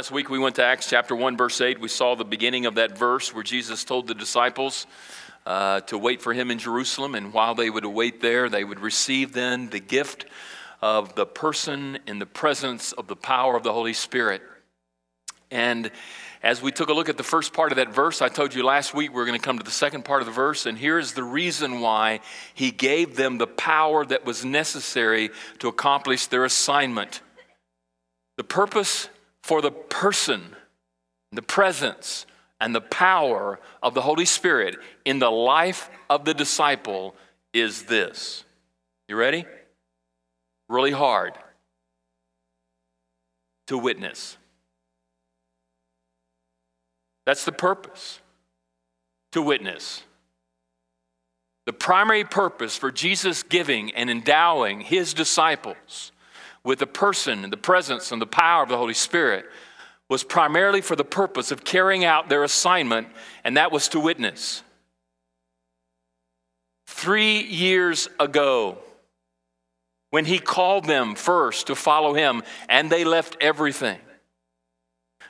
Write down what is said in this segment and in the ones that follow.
last week we went to Acts chapter 1, verse 8. We saw the beginning of that verse where Jesus told the disciples uh, to wait for him in Jerusalem, and while they would await there, they would receive then the gift of the person in the presence of the power of the Holy Spirit. And as we took a look at the first part of that verse, I told you last week we are going to come to the second part of the verse, and here's the reason why he gave them the power that was necessary to accomplish their assignment. The purpose for the person, the presence, and the power of the Holy Spirit in the life of the disciple is this. You ready? Really hard to witness. That's the purpose to witness. The primary purpose for Jesus giving and endowing his disciples with the person and the presence and the power of the Holy Spirit was primarily for the purpose of carrying out their assignment, and that was to witness. Three years ago, when he called them first to follow him, and they left everything.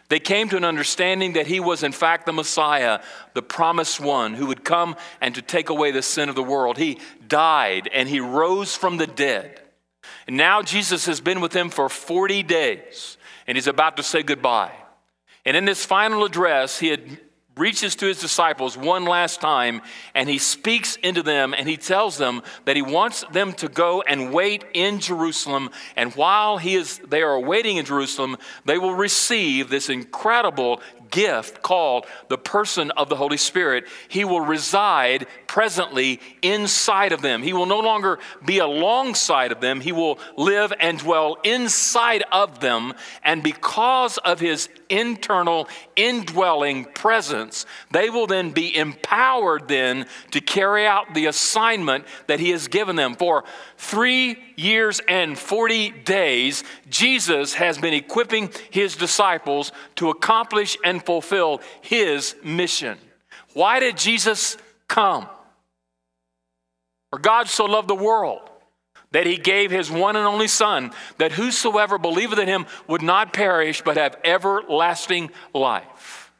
They came to an understanding that he was, in fact, the Messiah, the promised one who would come and to take away the sin of the world. He died and he rose from the dead. And now Jesus has been with them for 40 days and he's about to say goodbye. And in this final address, he had reaches to his disciples one last time and he speaks into them and he tells them that he wants them to go and wait in Jerusalem and while he is they are waiting in Jerusalem they will receive this incredible gift called the person of the Holy Spirit. He will reside presently inside of them. He will no longer be alongside of them. He will live and dwell inside of them. And because of his internal indwelling presence, they will then be empowered then to carry out the assignment that he has given them. For three years and 40 days, Jesus has been equipping his disciples to accomplish and fulfill his mission. Why did Jesus come? For God so loved the world that he gave his one and only Son, that whosoever believeth in him would not perish but have everlasting life.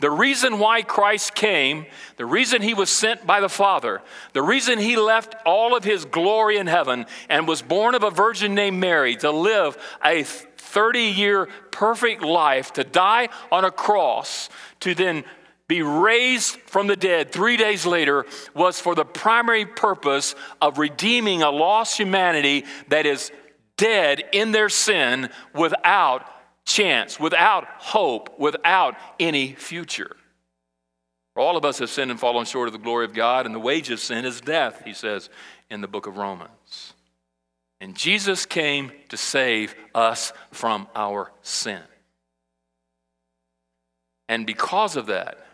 The reason why Christ came, the reason he was sent by the Father, the reason he left all of his glory in heaven and was born of a virgin named Mary to live a 30 year perfect life, to die on a cross, to then be raised from the dead three days later was for the primary purpose of redeeming a lost humanity that is dead in their sin without chance, without hope, without any future. For all of us have sinned and fallen short of the glory of God, and the wage of sin is death, he says in the book of Romans. And Jesus came to save us from our sin. And because of that,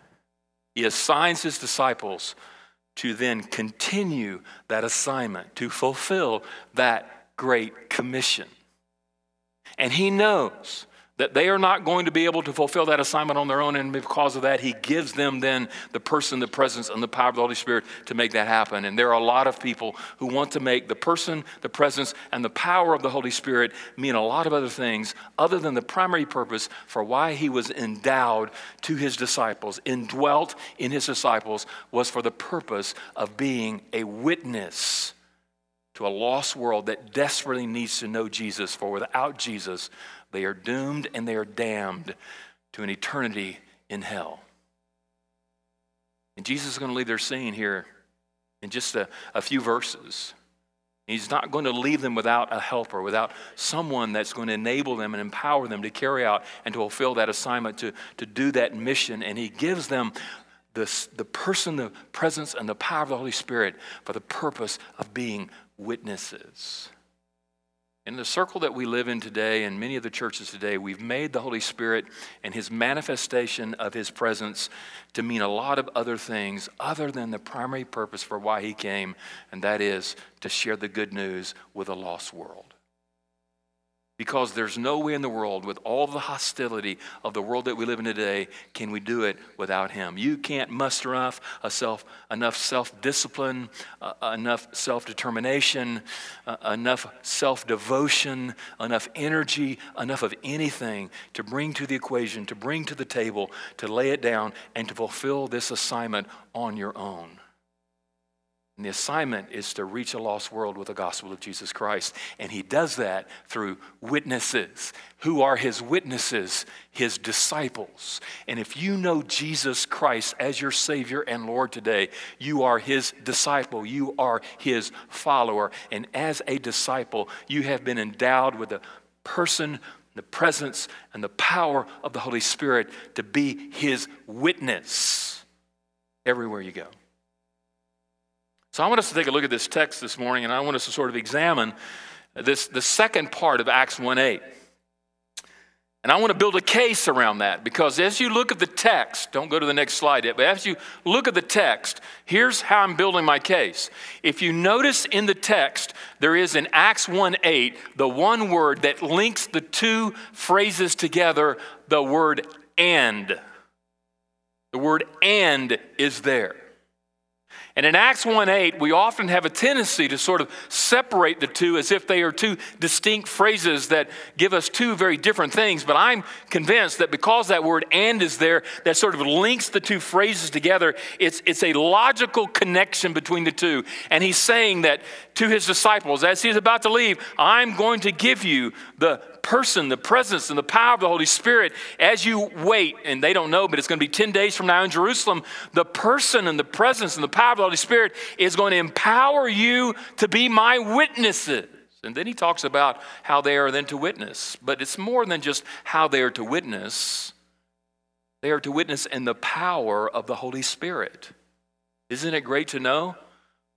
he assigns his disciples to then continue that assignment, to fulfill that great commission. And he knows that they are not going to be able to fulfill that assignment on their own, and because of that, He gives them then the person, the presence, and the power of the Holy Spirit to make that happen. And there are a lot of people who want to make the person, the presence, and the power of the Holy Spirit mean a lot of other things other than the primary purpose for why He was endowed to His disciples, indwelt in His disciples, was for the purpose of being a witness to a lost world that desperately needs to know Jesus, for without Jesus, they are doomed and they are damned to an eternity in hell. And Jesus is going to leave their scene here in just a, a few verses. He's not going to leave them without a helper, without someone that's going to enable them and empower them to carry out and to fulfill that assignment, to, to do that mission. And He gives them this, the person, the presence, and the power of the Holy Spirit for the purpose of being witnesses. In the circle that we live in today, and many of the churches today, we've made the Holy Spirit and His manifestation of His presence to mean a lot of other things other than the primary purpose for why He came, and that is to share the good news with a lost world. Because there's no way in the world, with all the hostility of the world that we live in today, can we do it without Him. You can't muster enough, self, enough self discipline, uh, enough self determination, uh, enough self devotion, enough energy, enough of anything to bring to the equation, to bring to the table, to lay it down, and to fulfill this assignment on your own. And the assignment is to reach a lost world with the gospel of Jesus Christ. And he does that through witnesses. Who are his witnesses? His disciples. And if you know Jesus Christ as your Savior and Lord today, you are his disciple. You are his follower. And as a disciple, you have been endowed with the person, the presence, and the power of the Holy Spirit to be his witness everywhere you go. So I want us to take a look at this text this morning, and I want us to sort of examine this, the second part of Acts 1 8. And I want to build a case around that because as you look at the text, don't go to the next slide yet, but as you look at the text, here's how I'm building my case. If you notice in the text, there is in Acts 1 8, the one word that links the two phrases together, the word and. The word and is there. And in Acts 1 8, we often have a tendency to sort of separate the two as if they are two distinct phrases that give us two very different things. But I'm convinced that because that word and is there, that sort of links the two phrases together, it's, it's a logical connection between the two. And he's saying that to his disciples, as he's about to leave, I'm going to give you the person, the presence, and the power of the Holy Spirit as you wait. And they don't know, but it's going to be 10 days from now in Jerusalem. The person and the presence and the power of the Holy Spirit is going to empower you to be my witnesses. And then he talks about how they are then to witness. But it's more than just how they are to witness, they are to witness in the power of the Holy Spirit. Isn't it great to know?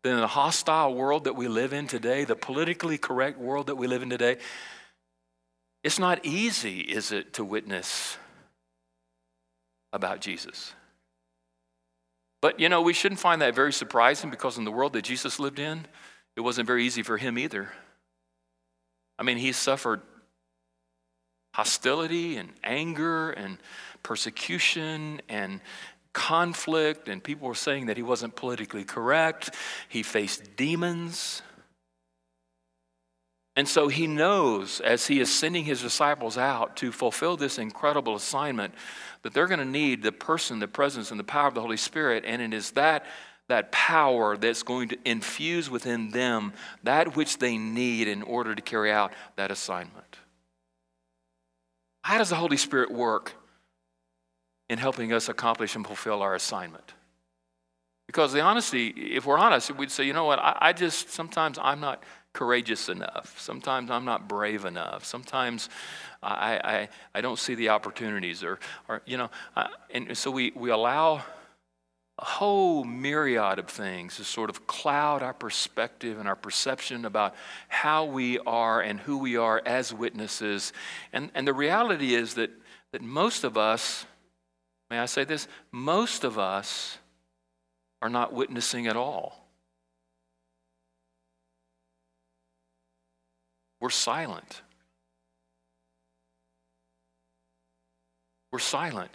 that in the hostile world that we live in today, the politically correct world that we live in today, it's not easy, is it, to witness about Jesus? But you know, we shouldn't find that very surprising because in the world that Jesus lived in, it wasn't very easy for him either. I mean, he suffered hostility and anger and persecution and conflict, and people were saying that he wasn't politically correct. He faced demons. And so he knows as he is sending his disciples out to fulfill this incredible assignment that they're going to need the person, the presence, and the power of the Holy Spirit. And it is that, that power that's going to infuse within them that which they need in order to carry out that assignment. How does the Holy Spirit work in helping us accomplish and fulfill our assignment? Because the honesty, if we're honest, we'd say, you know what, I, I just, sometimes I'm not courageous enough. Sometimes I'm not brave enough. Sometimes I, I, I don't see the opportunities, or, or you know, uh, and so we, we allow a whole myriad of things to sort of cloud our perspective and our perception about how we are and who we are as witnesses. And, and the reality is that, that most of us, may I say this, most of us are not witnessing at all. We're silent. We're silent.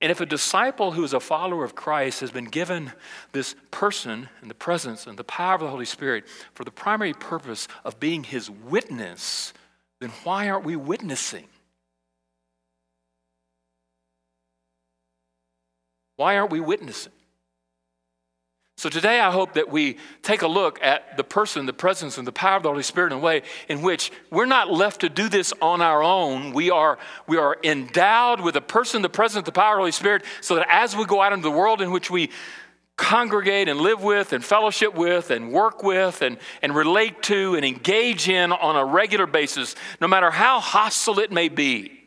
And if a disciple who is a follower of Christ has been given this person and the presence and the power of the Holy Spirit for the primary purpose of being his witness, then why aren't we witnessing? Why aren't we witnessing? So today, I hope that we take a look at the person, the presence, and the power of the Holy Spirit in a way in which we're not left to do this on our own. We are, we are endowed with the person, the presence, the power of the Holy Spirit, so that as we go out into the world in which we congregate and live with and fellowship with and work with and, and relate to and engage in on a regular basis, no matter how hostile it may be,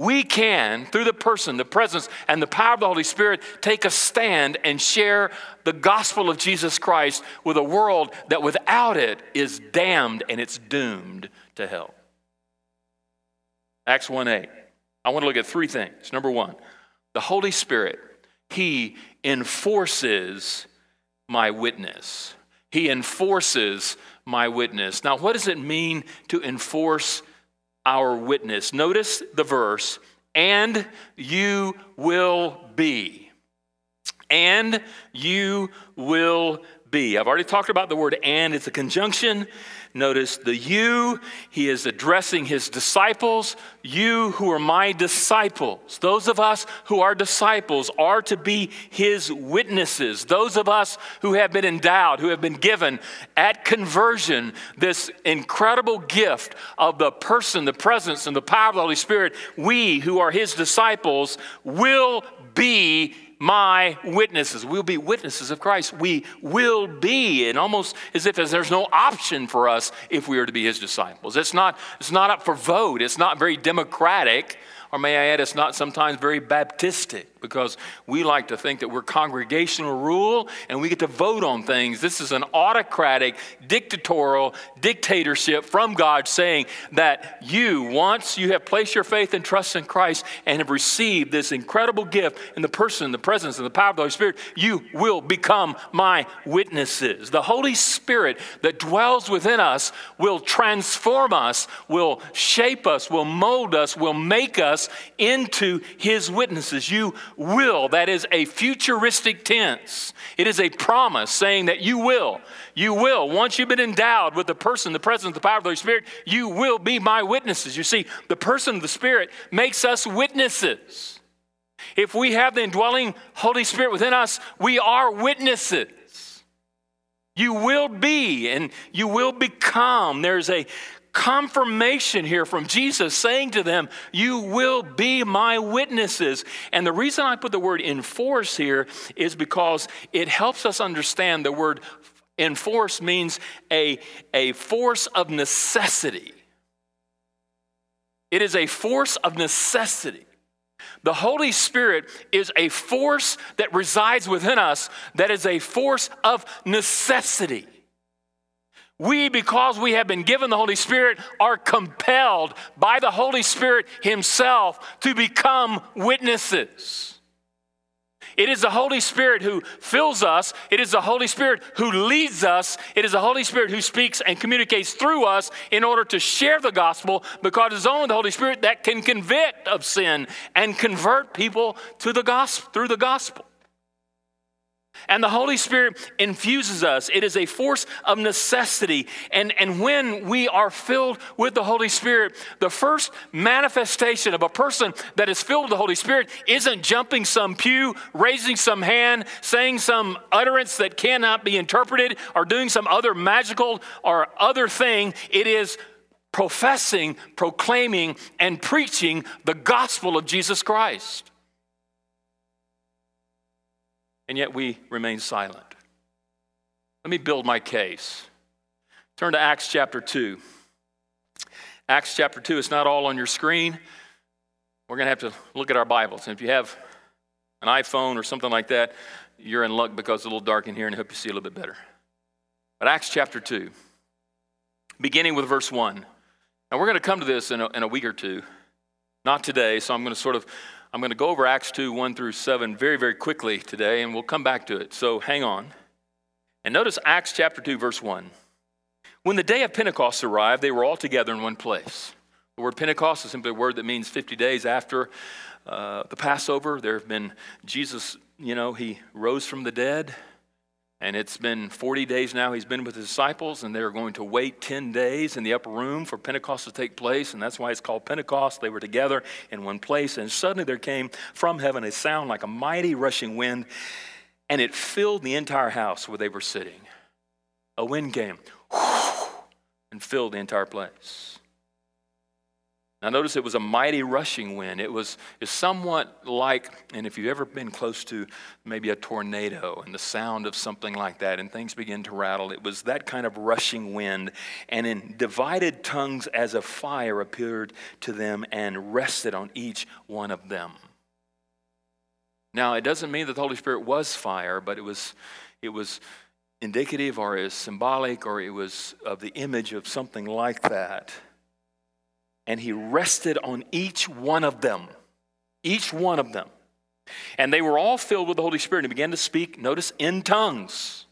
we can, through the person, the presence, and the power of the Holy Spirit, take a stand and share the gospel of Jesus Christ with a world that without it is damned and it's doomed to hell. Acts 1 8. I want to look at three things. Number one, the Holy Spirit, He enforces my witness. He enforces my witness. Now, what does it mean to enforce our witness? Notice the verse, and you will be. And you will be. I've already talked about the word and, it's a conjunction. Notice the you, he is addressing his disciples. You who are my disciples, those of us who are disciples, are to be his witnesses. Those of us who have been endowed, who have been given at conversion this incredible gift of the person, the presence, and the power of the Holy Spirit, we who are his disciples will be my witnesses. We'll be witnesses of Christ. We will be, and almost as if as there's no option for us if we are to be his disciples. It's not, it's not up for vote, it's not very democratic, or may I add, it's not sometimes very Baptistic because we like to think that we're congregational rule and we get to vote on things. This is an autocratic, dictatorial dictatorship from God saying that you, once you have placed your faith and trust in Christ and have received this incredible gift in the person, the presence, and the power of the Holy Spirit, you will become my witnesses. The Holy Spirit that dwells within us will transform us, will shape us, will mold us, will make us into his witnesses. You will. That is a futuristic tense. It is a promise saying that you will. You will. Once you've been endowed with the person, the presence, the power of the Holy Spirit, you will be my witnesses. You see, the person of the Spirit makes us witnesses. If we have the indwelling Holy Spirit within us, we are witnesses. You will be and you will become. There's a confirmation here from Jesus saying to them, You will be my witnesses. And the reason I put the word enforce here is because it helps us understand the word enforce means a, a force of necessity. It is a force of necessity. The Holy Spirit is a force that resides within us that is a force of necessity. We, because we have been given the Holy Spirit, are compelled by the Holy Spirit Himself to become witnesses. It is the Holy Spirit who fills us. It is the Holy Spirit who leads us. It is the Holy Spirit who speaks and communicates through us in order to share the gospel because it's only the Holy Spirit that can convict of sin and convert people to the gospel through the gospel. And the Holy Spirit infuses us. It is a force of necessity. And, and when we are filled with the Holy Spirit, the first manifestation of a person that is filled with the Holy Spirit isn't jumping some pew, raising some hand, saying some utterance that cannot be interpreted, or doing some other magical or other thing. It is professing, proclaiming, and preaching the gospel of Jesus Christ and yet we remain silent. Let me build my case. Turn to Acts chapter 2. Acts chapter 2, it's not all on your screen. We're going to have to look at our Bibles. And if you have an iPhone or something like that, you're in luck because it's a little dark in here and I hope you see a little bit better. But Acts chapter 2, beginning with verse 1. Now we're going to come to this in a, in a week or two. Not today, so I'm going to sort of I'm going to go over Acts 2 1 through 7 very, very quickly today, and we'll come back to it. So hang on. And notice Acts chapter 2, verse 1. When the day of Pentecost arrived, they were all together in one place. The word Pentecost is simply a word that means 50 days after uh, the Passover. There have been Jesus, you know, he rose from the dead. And it's been 40 days now he's been with his disciples, and they're going to wait 10 days in the upper room for Pentecost to take place. And that's why it's called Pentecost. They were together in one place. And suddenly there came from heaven a sound like a mighty rushing wind, and it filled the entire house where they were sitting. A wind came and filled the entire place. Now, notice it was a mighty rushing wind. It was it's somewhat like, and if you've ever been close to maybe a tornado and the sound of something like that, and things begin to rattle, it was that kind of rushing wind. And in divided tongues as a fire appeared to them and rested on each one of them. Now, it doesn't mean that the Holy Spirit was fire, but it was, it was indicative or is symbolic or it was of the image of something like that and he rested on each one of them. Each one of them. And they were all filled with the Holy Spirit and began to speak, notice, in tongues.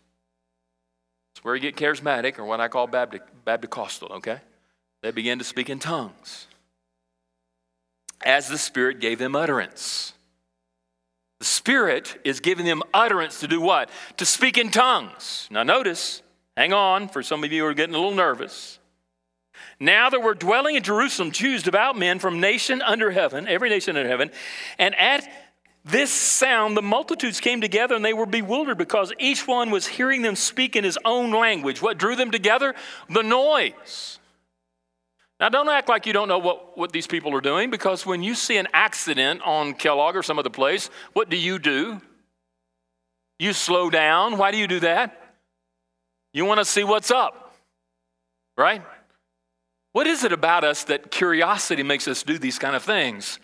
It's where you get charismatic, or what I call Baptist, Baptist okay? They began to speak in tongues as the Spirit gave them utterance. The Spirit is giving them utterance to do what? To speak in tongues. Now, notice, hang on, for some of you who are getting a little nervous. Now that we're dwelling in Jerusalem, Jews, devout men from nation under heaven, every nation under heaven, and at this sound, the multitudes came together and they were bewildered because each one was hearing them speak in his own language. What drew them together? The noise. Now, don't act like you don't know what, what these people are doing because when you see an accident on Kellogg or some other place, what do you do? You slow down. Why do you do that? You want to see what's up, right? What is it about us that curiosity makes us do these kind of things?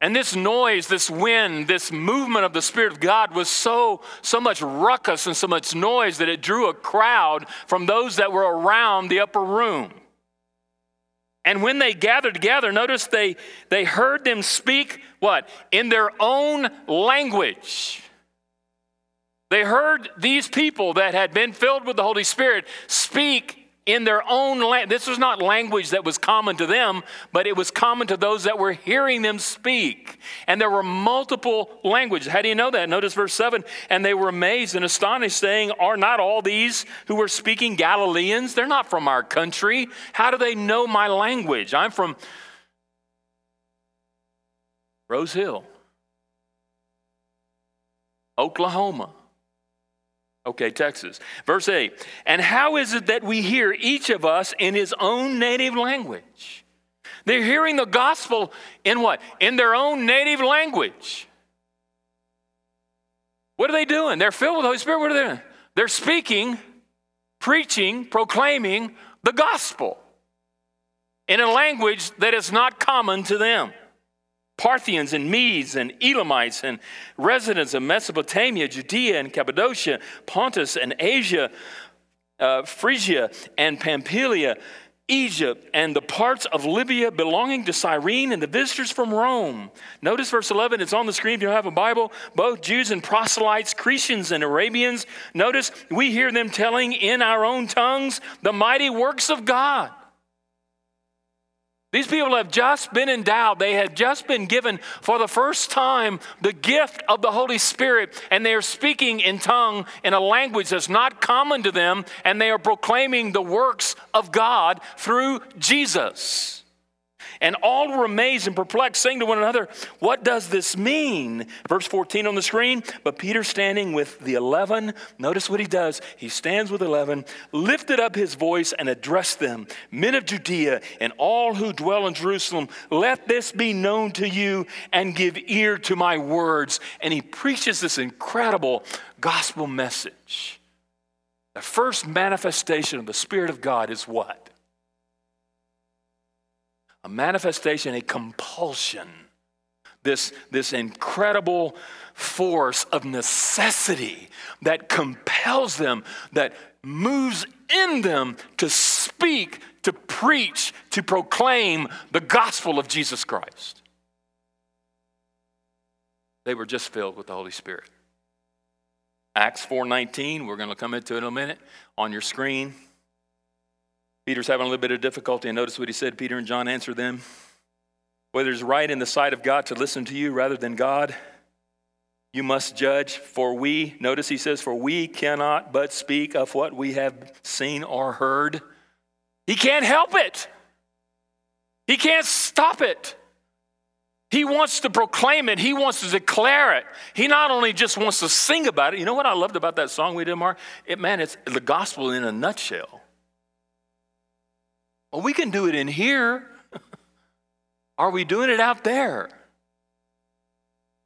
And this noise, this wind, this movement of the Spirit of God was so, so much ruckus and so much noise that it drew a crowd from those that were around the upper room. And when they gathered together, notice they, they heard them speak what? In their own language. They heard these people that had been filled with the Holy Spirit speak in their own language. This was not language that was common to them, but it was common to those that were hearing them speak. And there were multiple languages. How do you know that? Notice verse 7 and they were amazed and astonished, saying, Are not all these who were speaking Galileans? They're not from our country. How do they know my language? I'm from Rose Hill, Oklahoma. Okay, Texas. Verse 8. And how is it that we hear each of us in his own native language? They're hearing the gospel in what? In their own native language. What are they doing? They're filled with the Holy Spirit. What are they doing? They're speaking, preaching, proclaiming the gospel in a language that is not common to them. Parthians and Medes and Elamites and residents of Mesopotamia, Judea and Cappadocia, Pontus and Asia, uh, Phrygia and Pamphylia, Egypt and the parts of Libya belonging to Cyrene and the visitors from Rome. Notice verse 11, it's on the screen if you have a Bible. Both Jews and proselytes, Cretians and Arabians. Notice we hear them telling in our own tongues the mighty works of God. These people have just been endowed. They have just been given for the first time the gift of the Holy Spirit, and they are speaking in tongue in a language that's not common to them, and they are proclaiming the works of God through Jesus. And all were amazed and perplexed, saying to one another, What does this mean? Verse 14 on the screen. But Peter, standing with the eleven, notice what he does. He stands with eleven, lifted up his voice, and addressed them Men of Judea and all who dwell in Jerusalem, let this be known to you and give ear to my words. And he preaches this incredible gospel message. The first manifestation of the Spirit of God is what? A manifestation, a compulsion, this, this incredible force of necessity that compels them, that moves in them to speak, to preach, to proclaim the gospel of Jesus Christ. They were just filled with the Holy Spirit. Acts 4:19, we're going to come into it in a minute on your screen. Peter's having a little bit of difficulty, and notice what he said. Peter and John answered them Whether it's right in the sight of God to listen to you rather than God, you must judge. For we, notice he says, For we cannot but speak of what we have seen or heard. He can't help it, he can't stop it. He wants to proclaim it. He wants to declare it. He not only just wants to sing about it. You know what I loved about that song we did, Mark? It, man, it's the gospel in a nutshell. Well, we can do it in here. Are we doing it out there?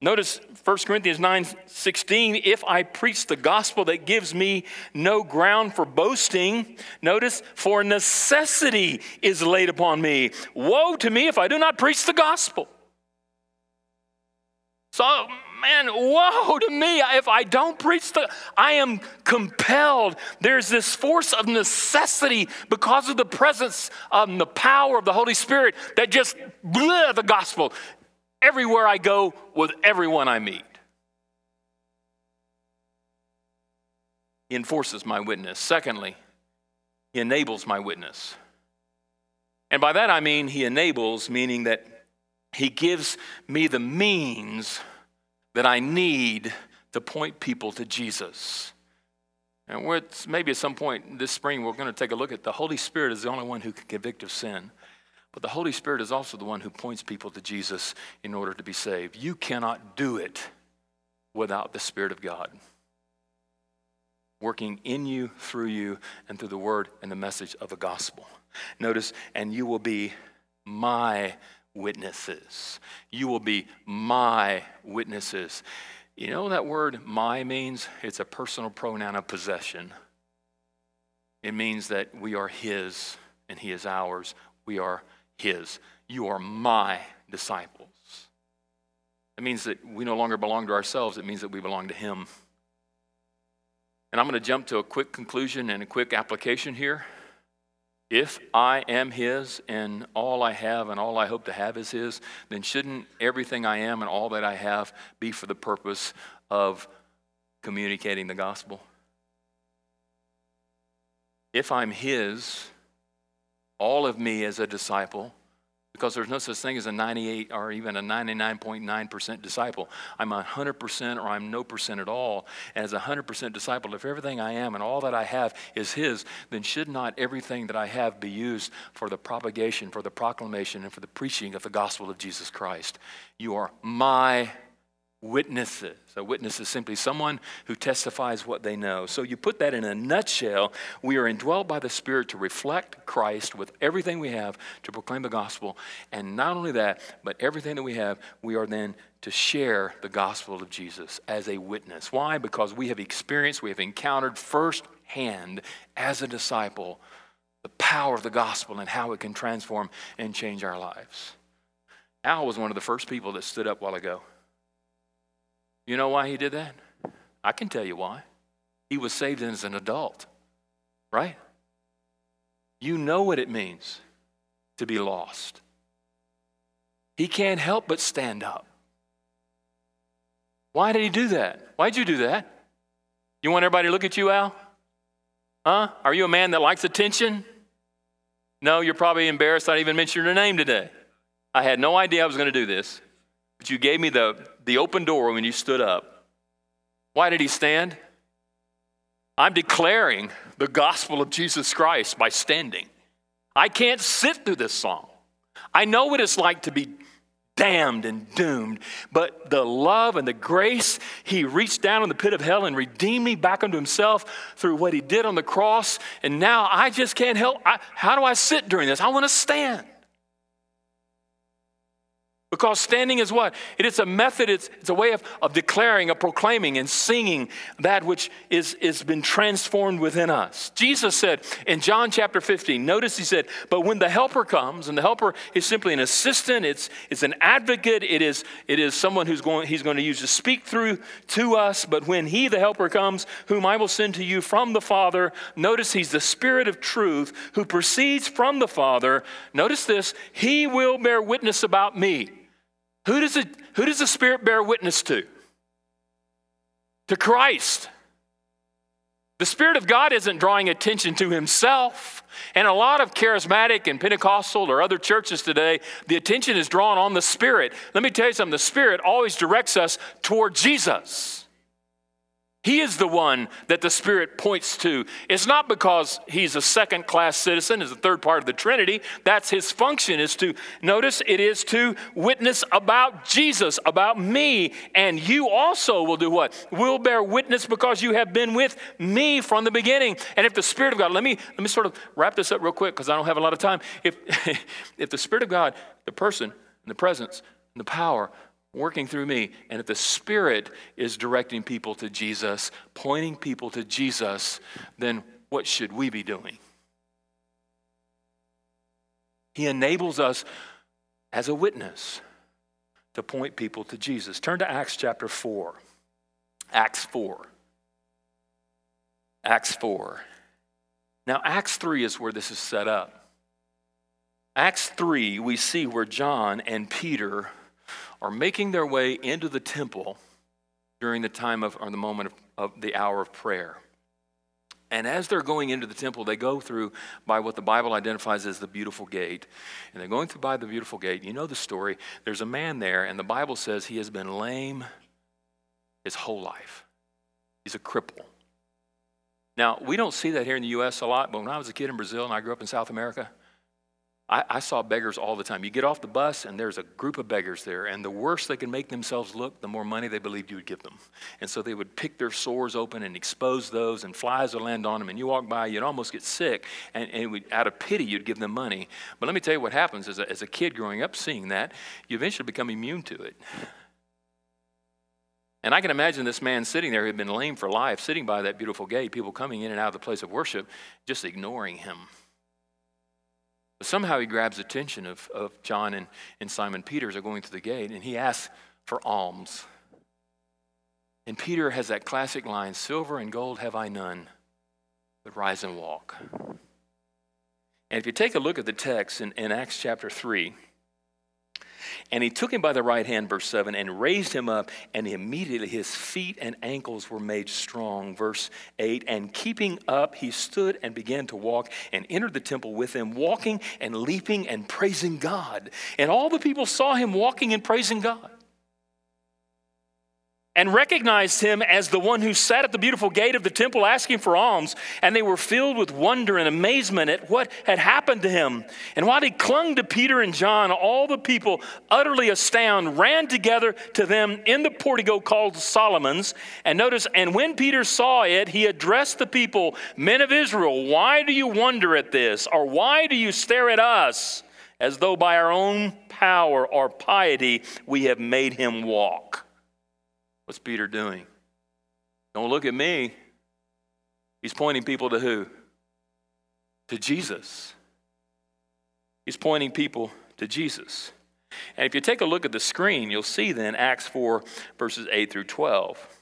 Notice 1 Corinthians 9 16. If I preach the gospel that gives me no ground for boasting, notice, for necessity is laid upon me. Woe to me if I do not preach the gospel. So, man, woe to me if I don't preach the, I am compelled. There's this force of necessity because of the presence and the power of the Holy Spirit that just bleh, the gospel everywhere I go with everyone I meet. he enforces my witness. Secondly, he enables my witness. And by that I mean he enables, meaning that he gives me the means that I need to point people to Jesus. And we're, maybe at some point this spring we're going to take a look at the Holy Spirit is the only one who can convict of sin. But the Holy Spirit is also the one who points people to Jesus in order to be saved. You cannot do it without the Spirit of God working in you, through you, and through the word and the message of the gospel. Notice, and you will be my witnesses. You will be my witnesses. You know that word my means? It's a personal pronoun of possession. It means that we are his and he is ours. We are his. You are my disciples. It means that we no longer belong to ourselves, it means that we belong to him. And I'm going to jump to a quick conclusion and a quick application here. If I am His and all I have and all I hope to have is His, then shouldn't everything I am and all that I have be for the purpose of communicating the gospel? If I'm His, all of me as a disciple, because there's no such thing as a 98 or even a 99.9% disciple. I'm a 100% or I'm no percent at all. And as a 100% disciple, if everything I am and all that I have is His, then should not everything that I have be used for the propagation, for the proclamation, and for the preaching of the gospel of Jesus Christ? You are my witnesses. A witness is simply someone who testifies what they know. So you put that in a nutshell. We are indwelled by the Spirit to reflect Christ with everything we have to proclaim the gospel. And not only that, but everything that we have, we are then to share the gospel of Jesus as a witness. Why? Because we have experienced, we have encountered firsthand as a disciple the power of the gospel and how it can transform and change our lives. Al was one of the first people that stood up while ago you know why he did that? I can tell you why. He was saved as an adult, right? You know what it means to be lost. He can't help but stand up. Why did he do that? Why'd you do that? You want everybody to look at you, Al? Huh? Are you a man that likes attention? No, you're probably embarrassed I even mentioned your name today. I had no idea I was going to do this, but you gave me the the open door when you stood up. Why did he stand? I'm declaring the gospel of Jesus Christ by standing. I can't sit through this song. I know what it's like to be damned and doomed, but the love and the grace, he reached down in the pit of hell and redeemed me back unto himself through what he did on the cross. And now I just can't help. I, how do I sit during this? I want to stand. Because standing is what? It is a method, it's, it's a way of, of declaring, of proclaiming, and singing that which is, is been transformed within us. Jesus said in John chapter 15, notice he said, But when the helper comes, and the helper is simply an assistant, it's, it's an advocate, it is, it is someone who's going, he's going to use to speak through to us. But when he, the helper, comes, whom I will send to you from the Father, notice he's the Spirit of truth who proceeds from the Father. Notice this, he will bear witness about me. Who does, it, who does the Spirit bear witness to? To Christ. The Spirit of God isn't drawing attention to Himself. And a lot of charismatic and Pentecostal or other churches today, the attention is drawn on the Spirit. Let me tell you something the Spirit always directs us toward Jesus. He is the one that the Spirit points to. It's not because he's a second class citizen, is a third part of the Trinity. That's his function, is to, notice, it is to witness about Jesus, about me. And you also will do what? Will bear witness because you have been with me from the beginning. And if the Spirit of God, let me, let me sort of wrap this up real quick because I don't have a lot of time. If, if the Spirit of God, the person, and the presence, and the power working through me. And if the Spirit is directing people to Jesus, pointing people to Jesus, then what should we be doing? He enables us as a witness to point people to Jesus. Turn to Acts chapter 4. Acts 4. Acts 4. Now, Acts 3 is where this is set up. Acts 3, we see where John and Peter are making their way into the temple during the time of, or the moment of, of the hour of prayer. And as they're going into the temple, they go through by what the Bible identifies as the beautiful gate. And they're going through by the beautiful gate. You know the story. There's a man there, and the Bible says he has been lame his whole life. He's a cripple. Now, we don't see that here in the U.S. a lot, but when I was a kid in Brazil and I grew up in South America, I, I, saw beggars all the time. You get off the bus, and there's a group of beggars there, and the worse they can make themselves look, the more money they believed you would give them. And so they would pick their sores open and expose those, and flies would land on them, and you walk by, you'd almost get sick, and, and would, out of pity, you'd give them money. But let me tell you what happens as a, as a kid growing up seeing that, you eventually become immune to it. And I can imagine this man sitting there who had been lame for life, sitting by that beautiful gate, people coming in and out of the place of worship, just ignoring him. But somehow he grabs attention of, of John and, and Simon Peter as they're going through the gate, and he asks for alms. And Peter has that classic line Silver and gold have I none, but rise and walk. And if you take a look at the text in, in Acts chapter 3, and he took him by the right hand, verse 7, and raised him up, and immediately his feet and ankles were made strong. Verse 8, and keeping up, he stood and began to walk and entered the temple with them, walking and leaping and praising God. And all the people saw him walking and praising God and recognized him as the one who sat at the beautiful gate of the temple asking for alms. And they were filled with wonder and amazement at what had happened to him. And while he clung to Peter and John, all the people, utterly astounded, ran together to them in the portico called Solomon's. And notice, and when Peter saw it, he addressed the people, Men of Israel, why do you wonder at this? Or why do you stare at us as though by our own power or piety we have made him walk? What's Peter doing? Don't look at me. He's pointing people to who? To Jesus. He's pointing people to Jesus. And if you take a look at the screen, you'll see then Acts 4, verses 8 through 12.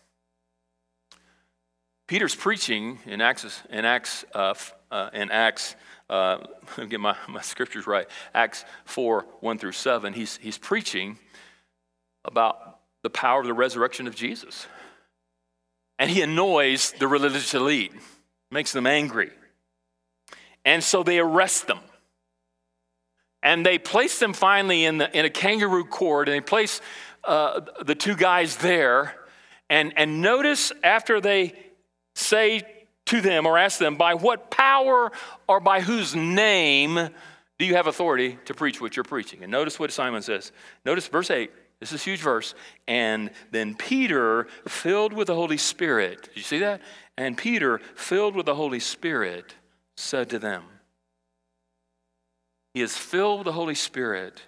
Peter's preaching in Acts, in Acts, uh, uh, in Acts uh, get my, my scriptures right, Acts 4, 1 through 7. He's, he's preaching about the power of the resurrection of Jesus. And he annoys the religious elite, makes them angry. And so they arrest them. And they place them finally in, the, in a kangaroo court, and they place uh, the two guys there. And, and notice after they say to them or ask them, by what power or by whose name do you have authority to preach what you're preaching? And notice what Simon says. Notice verse 8. This is a huge verse. And then Peter, filled with the Holy Spirit, did you see that? And Peter, filled with the Holy Spirit, said to them, He is filled with the Holy Spirit,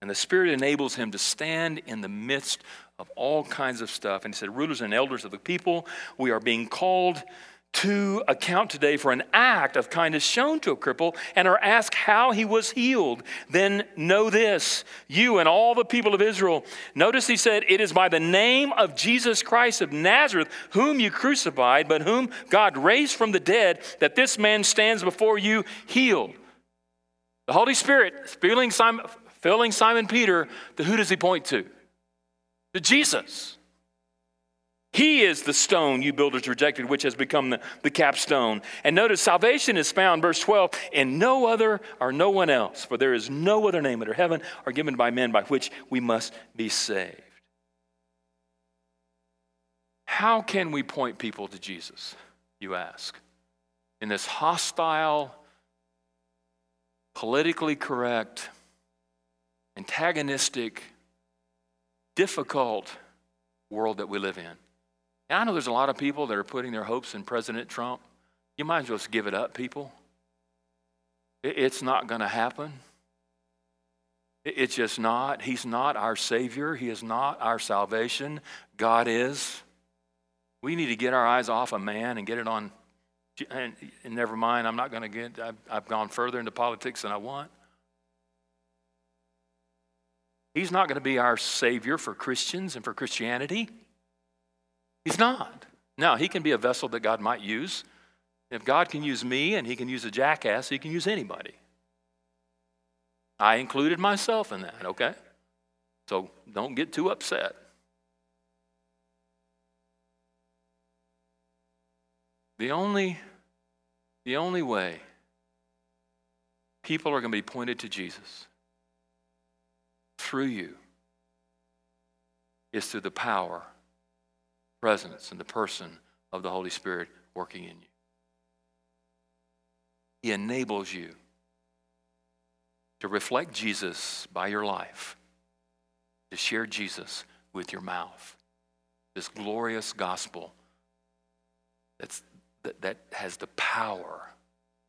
and the Spirit enables him to stand in the midst of all kinds of stuff. And he said, Rulers and elders of the people, we are being called to account today for an act of kindness shown to a cripple and are asked how he was healed, then know this, you and all the people of Israel. Notice he said, It is by the name of Jesus Christ of Nazareth, whom you crucified, but whom God raised from the dead, that this man stands before you healed. The Holy Spirit filling Simon, filling Simon Peter, to who does he point to? To Jesus. He is the stone you builders rejected, which has become the, the capstone. And notice salvation is found, verse 12, in no other or no one else, for there is no other name under heaven or given by men by which we must be saved. How can we point people to Jesus, you ask? In this hostile, politically correct, antagonistic, difficult world that we live in. And I know there's a lot of people that are putting their hopes in President Trump. You might as well just give it up, people. It's not going to happen. It's just not. He's not our Savior. He is not our salvation. God is. We need to get our eyes off of man and get it on. And, never mind, I'm not going to get, I've gone further into politics than I want. He's not going to be our Savior for Christians and for Christianity. He's not. Now, he can be a vessel that God might use. If God can use me and he can use a jackass, he can use anybody. I included myself in that, okay? So don't get too upset. The only, the only way people are going to be pointed to Jesus through you is through the power, presence, and the person of the Holy Spirit working in you. He enables you to reflect Jesus by your life, to share Jesus with your mouth. This glorious gospel that's, that, that has the power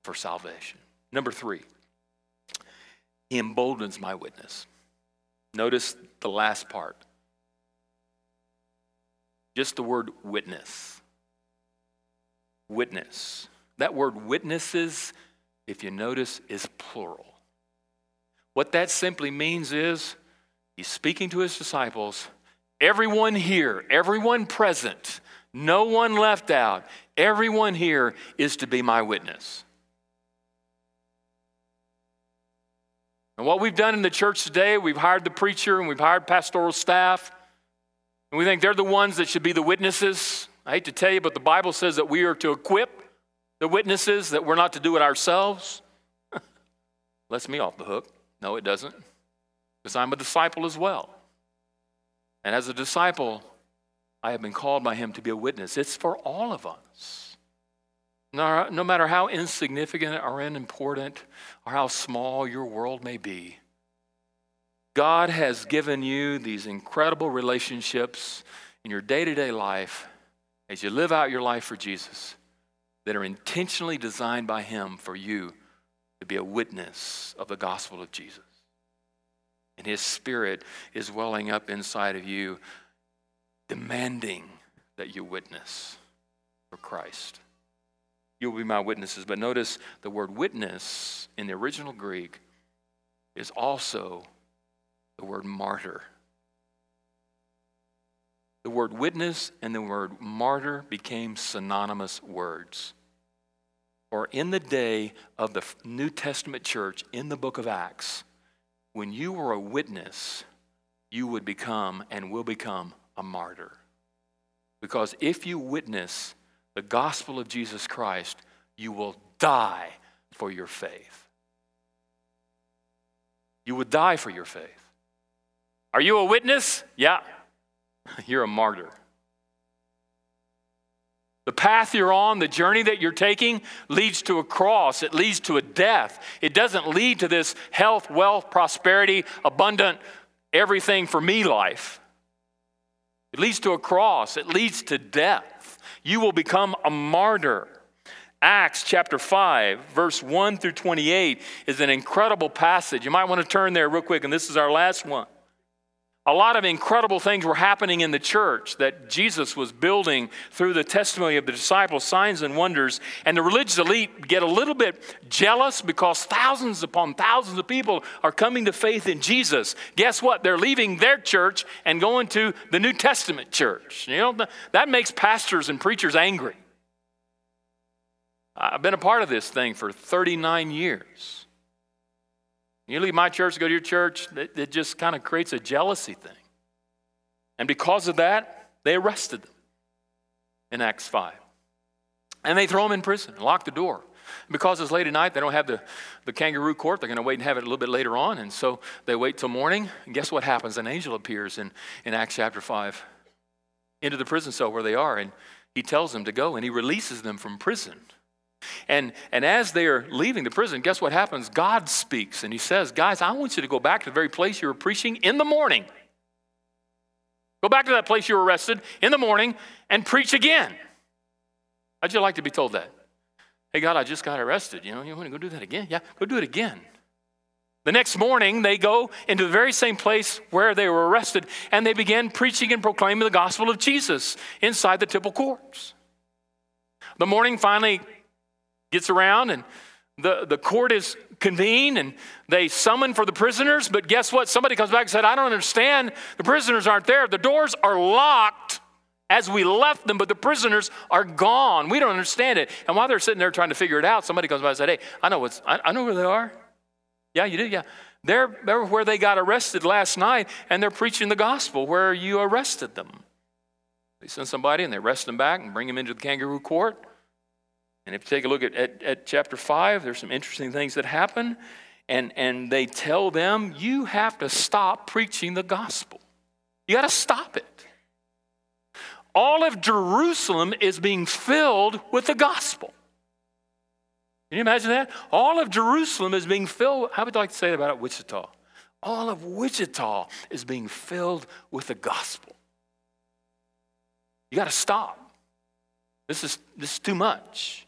for salvation. Number three, he emboldens my witness. Notice the last part. Just the word witness. Witness. That word witnesses, if you notice, is plural. What that simply means is he's speaking to his disciples, everyone here, everyone present, no one left out, everyone here is to be my witness. And what we've done in the church today, we've hired the preacher and we've hired pastoral staff. And we think they're the ones that should be the witnesses. I hate to tell you, but the Bible says that we are to equip the witnesses, that we're not to do it ourselves. Lets me off the hook. No, it doesn't. Because I'm a disciple as well. And as a disciple, I have been called by him to be a witness. It's for all of us. No, no matter how insignificant or unimportant or how small your world may be, God has given you these incredible relationships in your day to day life as you live out your life for Jesus that are intentionally designed by Him for you to be a witness of the gospel of Jesus. And His Spirit is welling up inside of you, demanding that you witness for Christ. You will be my witnesses. But notice the word witness in the original Greek is also the word martyr. The word witness and the word martyr became synonymous words. Or in the day of the New Testament church in the book of Acts, when you were a witness, you would become and will become a martyr. Because if you witness the gospel of Jesus Christ, you will die for your faith. You would die for your faith. Are you a witness? Yeah. You're a martyr. The path you're on, the journey that you're taking, leads to a cross. It leads to a death. It doesn't lead to this health, wealth, prosperity, abundant, everything for me life. It leads to a cross. It leads to death you will become a martyr. Acts chapter 5, verse 1 through 28 is an incredible passage. You might want to turn there real quick, and this is our last one. A lot of incredible things were happening in the church that Jesus was building through the testimony of the disciples, signs and wonders. And the religious elite get a little bit jealous because thousands upon thousands of people are coming to faith in Jesus. Guess what? They're leaving their church and going to the New Testament church. You know, that makes pastors and preachers angry. I've been a part of this thing for 39 years. You leave my church, go to your church, it, it just kind of creates a jealousy thing. And because of that, they arrested them in Acts 5. And they throw them in prison and lock the door. Because it's late at night, they don't have the, the kangaroo court. They're going to wait and have it a little bit later on. And so they wait till morning. And guess what happens? An angel appears in, in Acts chapter 5 into the prison cell where they are. And he tells them to go and he releases them from prison. And, and as they're leaving the prison, guess what happens? God speaks and he says, Guys, I want you to go back to the very place you were preaching in the morning. Go back to that place you were arrested in the morning and preach again. How'd you like to be told that? Hey, God, I just got arrested. You know, you want to go do that again? Yeah, go do it again. The next morning, they go into the very same place where they were arrested and they begin preaching and proclaiming the gospel of Jesus inside the temple courts. The morning finally gets around and the, the court is convened and they summon for the prisoners. But guess what? Somebody comes back and said, I don't understand. The prisoners aren't there. The doors are locked as we left them, but the prisoners are gone. We don't understand it. And while they're sitting there trying to figure it out, somebody comes by and said, Hey, I know what's I, I know where they are. Yeah, you did, yeah. They're, they're where they got arrested last night, and they're preaching the gospel where you arrested them. They send somebody and they arrest them back and bring them into the kangaroo court. And if you take a look at, at, at chapter 5, there's some interesting things that happen. And, and they tell them, you have to stop preaching the gospel. You got to stop it. All of Jerusalem is being filled with the gospel. Can you imagine that? All of Jerusalem is being filled. How would you like to say about it, Wichita? All of Wichita is being filled with the gospel. You got to stop. This is, this is too much.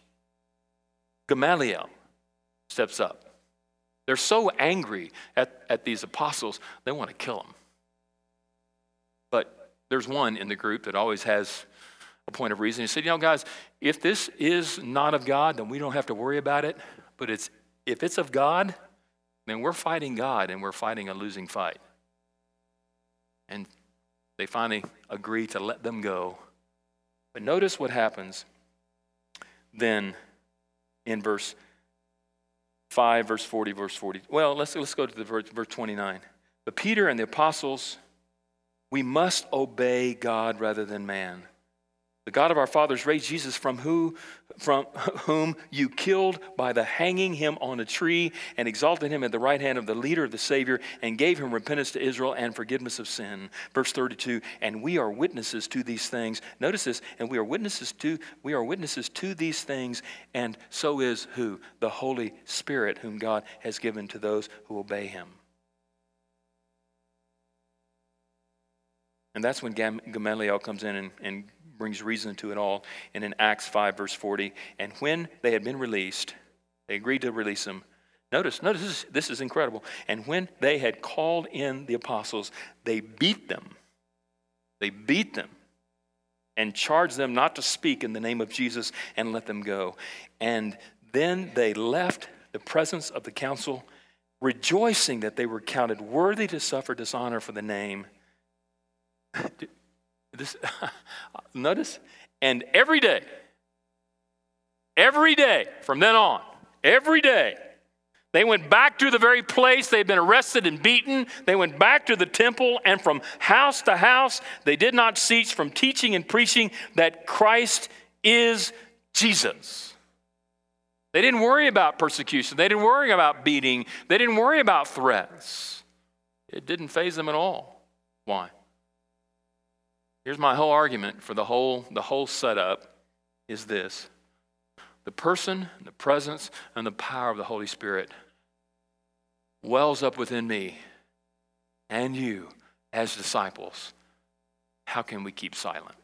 Gamaliel steps up. They're so angry at, at these apostles, they want to kill them. But there's one in the group that always has a point of reason. He said, You know, guys, if this is not of God, then we don't have to worry about it. But it's, if it's of God, then we're fighting God and we're fighting a losing fight. And they finally agree to let them go. But notice what happens then in verse 5, verse 40, verse 40. Well, let's, let's go to the verse, verse 29. But Peter and the apostles, we must obey God rather than man. The God of our fathers raised Jesus from who from whom you killed by the hanging him on a tree and exalted him at the right hand of the leader of the Savior and gave him repentance to Israel and forgiveness of sin. Verse 32, and we are witnesses to these things. Notice this, and we are witnesses to we are witnesses to these things, and so is who? The Holy Spirit, whom God has given to those who obey him. And that's when Gamaliel comes in and, and brings reason to it all. And in Acts 5, verse 40, and when they had been released, they agreed to release them. Notice, notice this, this is incredible. And when they had called in the apostles, they beat them. They beat them and charged them not to speak in the name of Jesus and let them go. And then they left the presence of the council, rejoicing that they were counted worthy to suffer dishonor for the name. This, notice, and every day, every day from then on, every day, they went back to the very place they'd been arrested and beaten. They went back to the temple, and from house to house, they did not cease from teaching and preaching that Christ is Jesus. They didn't worry about persecution. They didn't worry about beating. They didn't worry about threats. It didn't faze them at all. Why? Here's my whole argument for the whole, the whole setup is this. The person, the presence, and the power of the Holy Spirit wells up within me and you as disciples. How can we keep silent?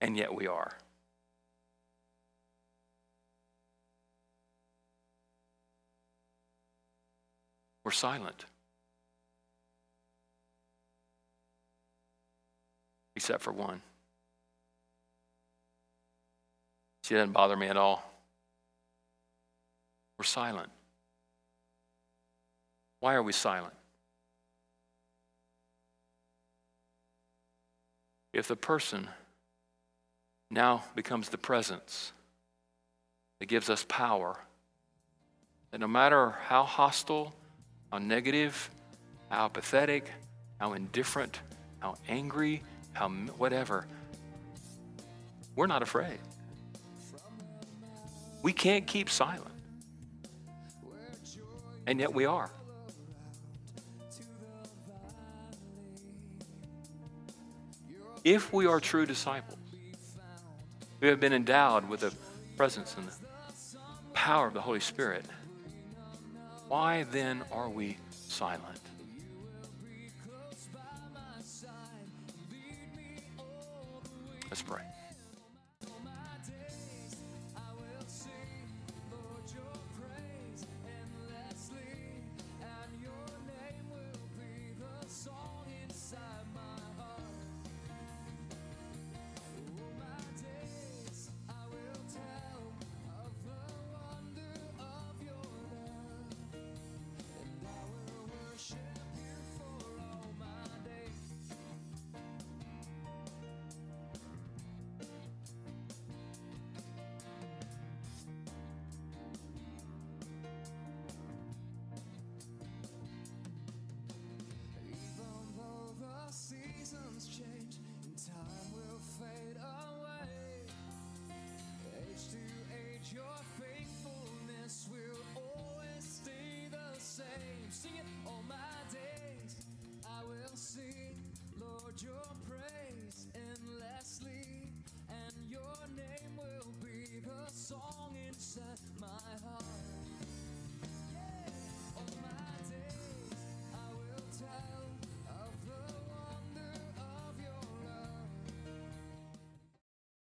And yet we are. We're silent. Except for one. She doesn't bother me at all. We're silent. Why are we silent? If the person now becomes the presence that gives us power, that no matter how hostile, how negative, how apathetic, how indifferent, how angry, how whatever, we're not afraid. We can't keep silent. And yet we are. If we are true disciples, we have been endowed with the presence and the power of the Holy Spirit, why then are we silent? Let's pray. joy.